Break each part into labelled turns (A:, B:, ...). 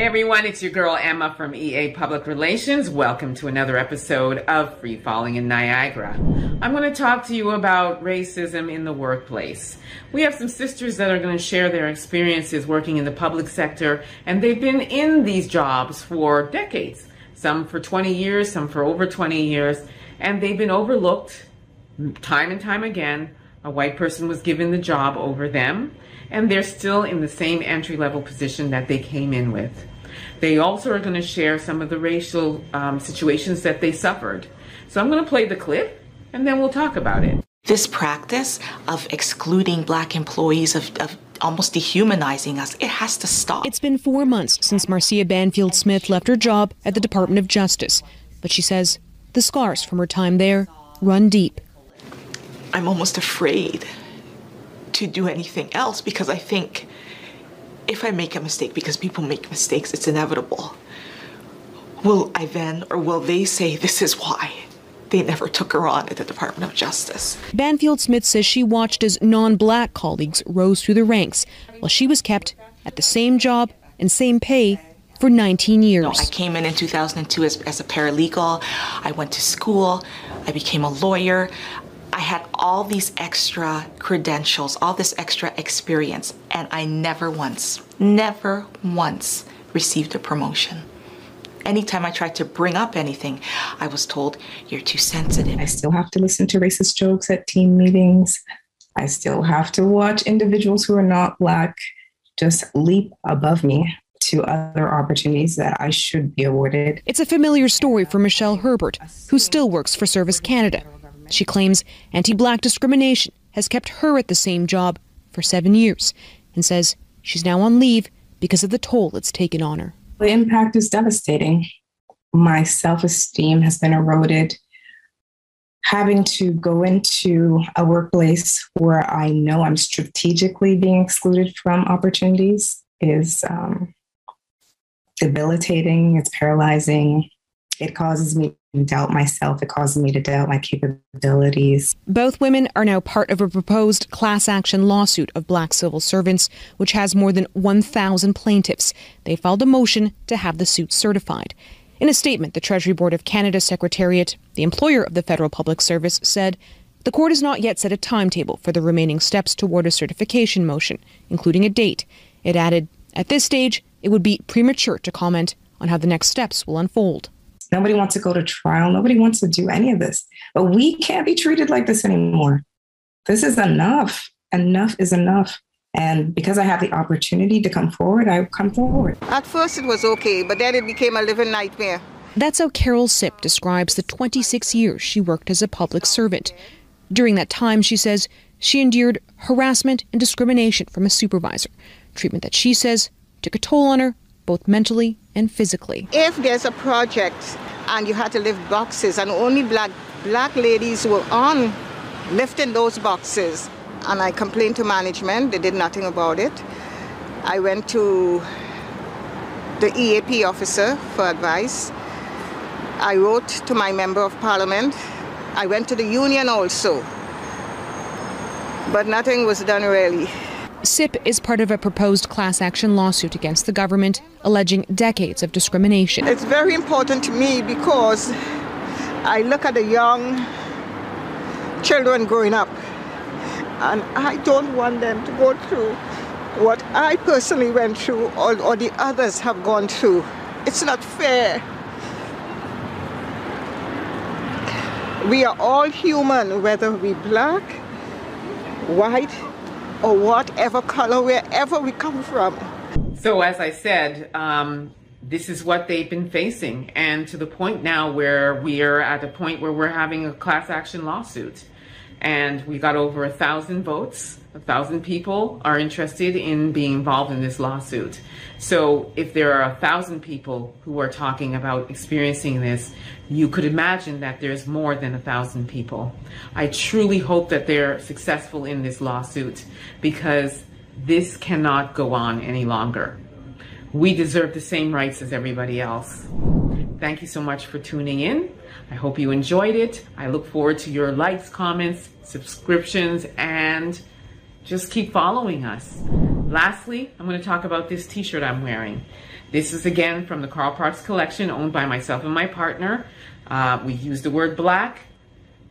A: Hey everyone, it's your girl Emma from EA Public Relations. Welcome to another episode of Free Falling in Niagara. I'm going to talk to you about racism in the workplace. We have some sisters that are going to share their experiences working in the public sector, and they've been in these jobs for decades. Some for 20 years, some for over 20 years, and they've been overlooked time and time again. A white person was given the job over them and they're still in the same entry level position that they came in with. They also are going to share some of the racial um, situations that they suffered. So I'm going to play the clip and then we'll talk about it.
B: This practice of excluding black employees, of, of almost dehumanizing us, it has to stop.
C: It's been four months since Marcia Banfield Smith left her job at the Department of Justice, but she says the scars from her time there run deep.
B: I'm almost afraid to do anything else because I think if I make a mistake, because people make mistakes, it's inevitable. Will I then, or will they say this is why they never took her on at the Department of Justice?
C: Banfield Smith says she watched as non black colleagues rose through the ranks while she was kept at the same job and same pay for 19 years. No,
B: I came in in 2002 as, as a paralegal. I went to school. I became a lawyer. I had all these extra credentials, all this extra experience, and I never once, never once received a promotion. Anytime I tried to bring up anything, I was told, You're too sensitive.
D: I still have to listen to racist jokes at team meetings. I still have to watch individuals who are not Black just leap above me to other opportunities that I should be awarded.
C: It's a familiar story for Michelle Herbert, who still works for Service Canada she claims anti black discrimination has kept her at the same job for seven years and says she's now on leave because of the toll it's taken on her.
D: The impact is devastating. My self esteem has been eroded. Having to go into a workplace where I know I'm strategically being excluded from opportunities is um, debilitating, it's paralyzing. It causes me to doubt myself. It causes me to doubt my capabilities.
C: Both women are now part of a proposed class action lawsuit of black civil servants, which has more than 1,000 plaintiffs. They filed a motion to have the suit certified. In a statement, the Treasury Board of Canada Secretariat, the employer of the Federal Public Service, said the court has not yet set a timetable for the remaining steps toward a certification motion, including a date. It added, at this stage, it would be premature to comment on how the next steps will unfold.
D: Nobody wants to go to trial. Nobody wants to do any of this. But we can't be treated like this anymore. This is enough. Enough is enough. And because I have the opportunity to come forward, I come forward.
E: At first, it was okay, but then it became a living nightmare.
C: That's how Carol Sipp describes the 26 years she worked as a public servant. During that time, she says, she endured harassment and discrimination from a supervisor, treatment that she says took a toll on her both mentally and physically.
E: If there's a project and you had to lift boxes and only black black ladies were on lifting those boxes and I complained to management, they did nothing about it. I went to the EAP officer for advice. I wrote to my member of parliament. I went to the union also. But nothing was done really.
C: Sipp is part of a proposed class action lawsuit against the government alleging decades of discrimination.
E: It's very important to me because I look at the young children growing up and I don't want them to go through what I personally went through or, or the others have gone through. It's not fair. We are all human, whether we black, white, or whatever color, wherever we come from.
A: So, as I said, um, this is what they've been facing, and to the point now where we are at the point where we're having a class action lawsuit. And we got over a thousand votes. A thousand people are interested in being involved in this lawsuit. So if there are a thousand people who are talking about experiencing this, you could imagine that there's more than a thousand people. I truly hope that they're successful in this lawsuit because this cannot go on any longer. We deserve the same rights as everybody else. Thank you so much for tuning in. I hope you enjoyed it. I look forward to your likes, comments, subscriptions, and just keep following us. Lastly, I'm going to talk about this t shirt I'm wearing. This is again from the Carl Parks collection owned by myself and my partner. Uh, we use the word black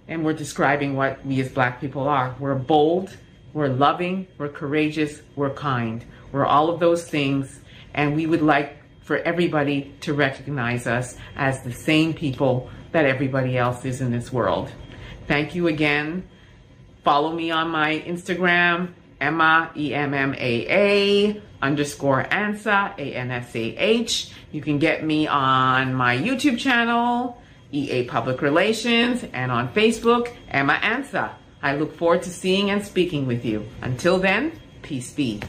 A: and we're describing what we as black people are. We're bold, we're loving, we're courageous, we're kind. We're all of those things and we would like for everybody to recognize us as the same people that everybody else is in this world. Thank you again. Follow me on my Instagram, Emma, E-M-M-A-A, underscore Ansah, A-N-S-A-H. You can get me on my YouTube channel, EA Public Relations, and on Facebook, Emma Ansah. I look forward to seeing and speaking with you. Until then, peace be.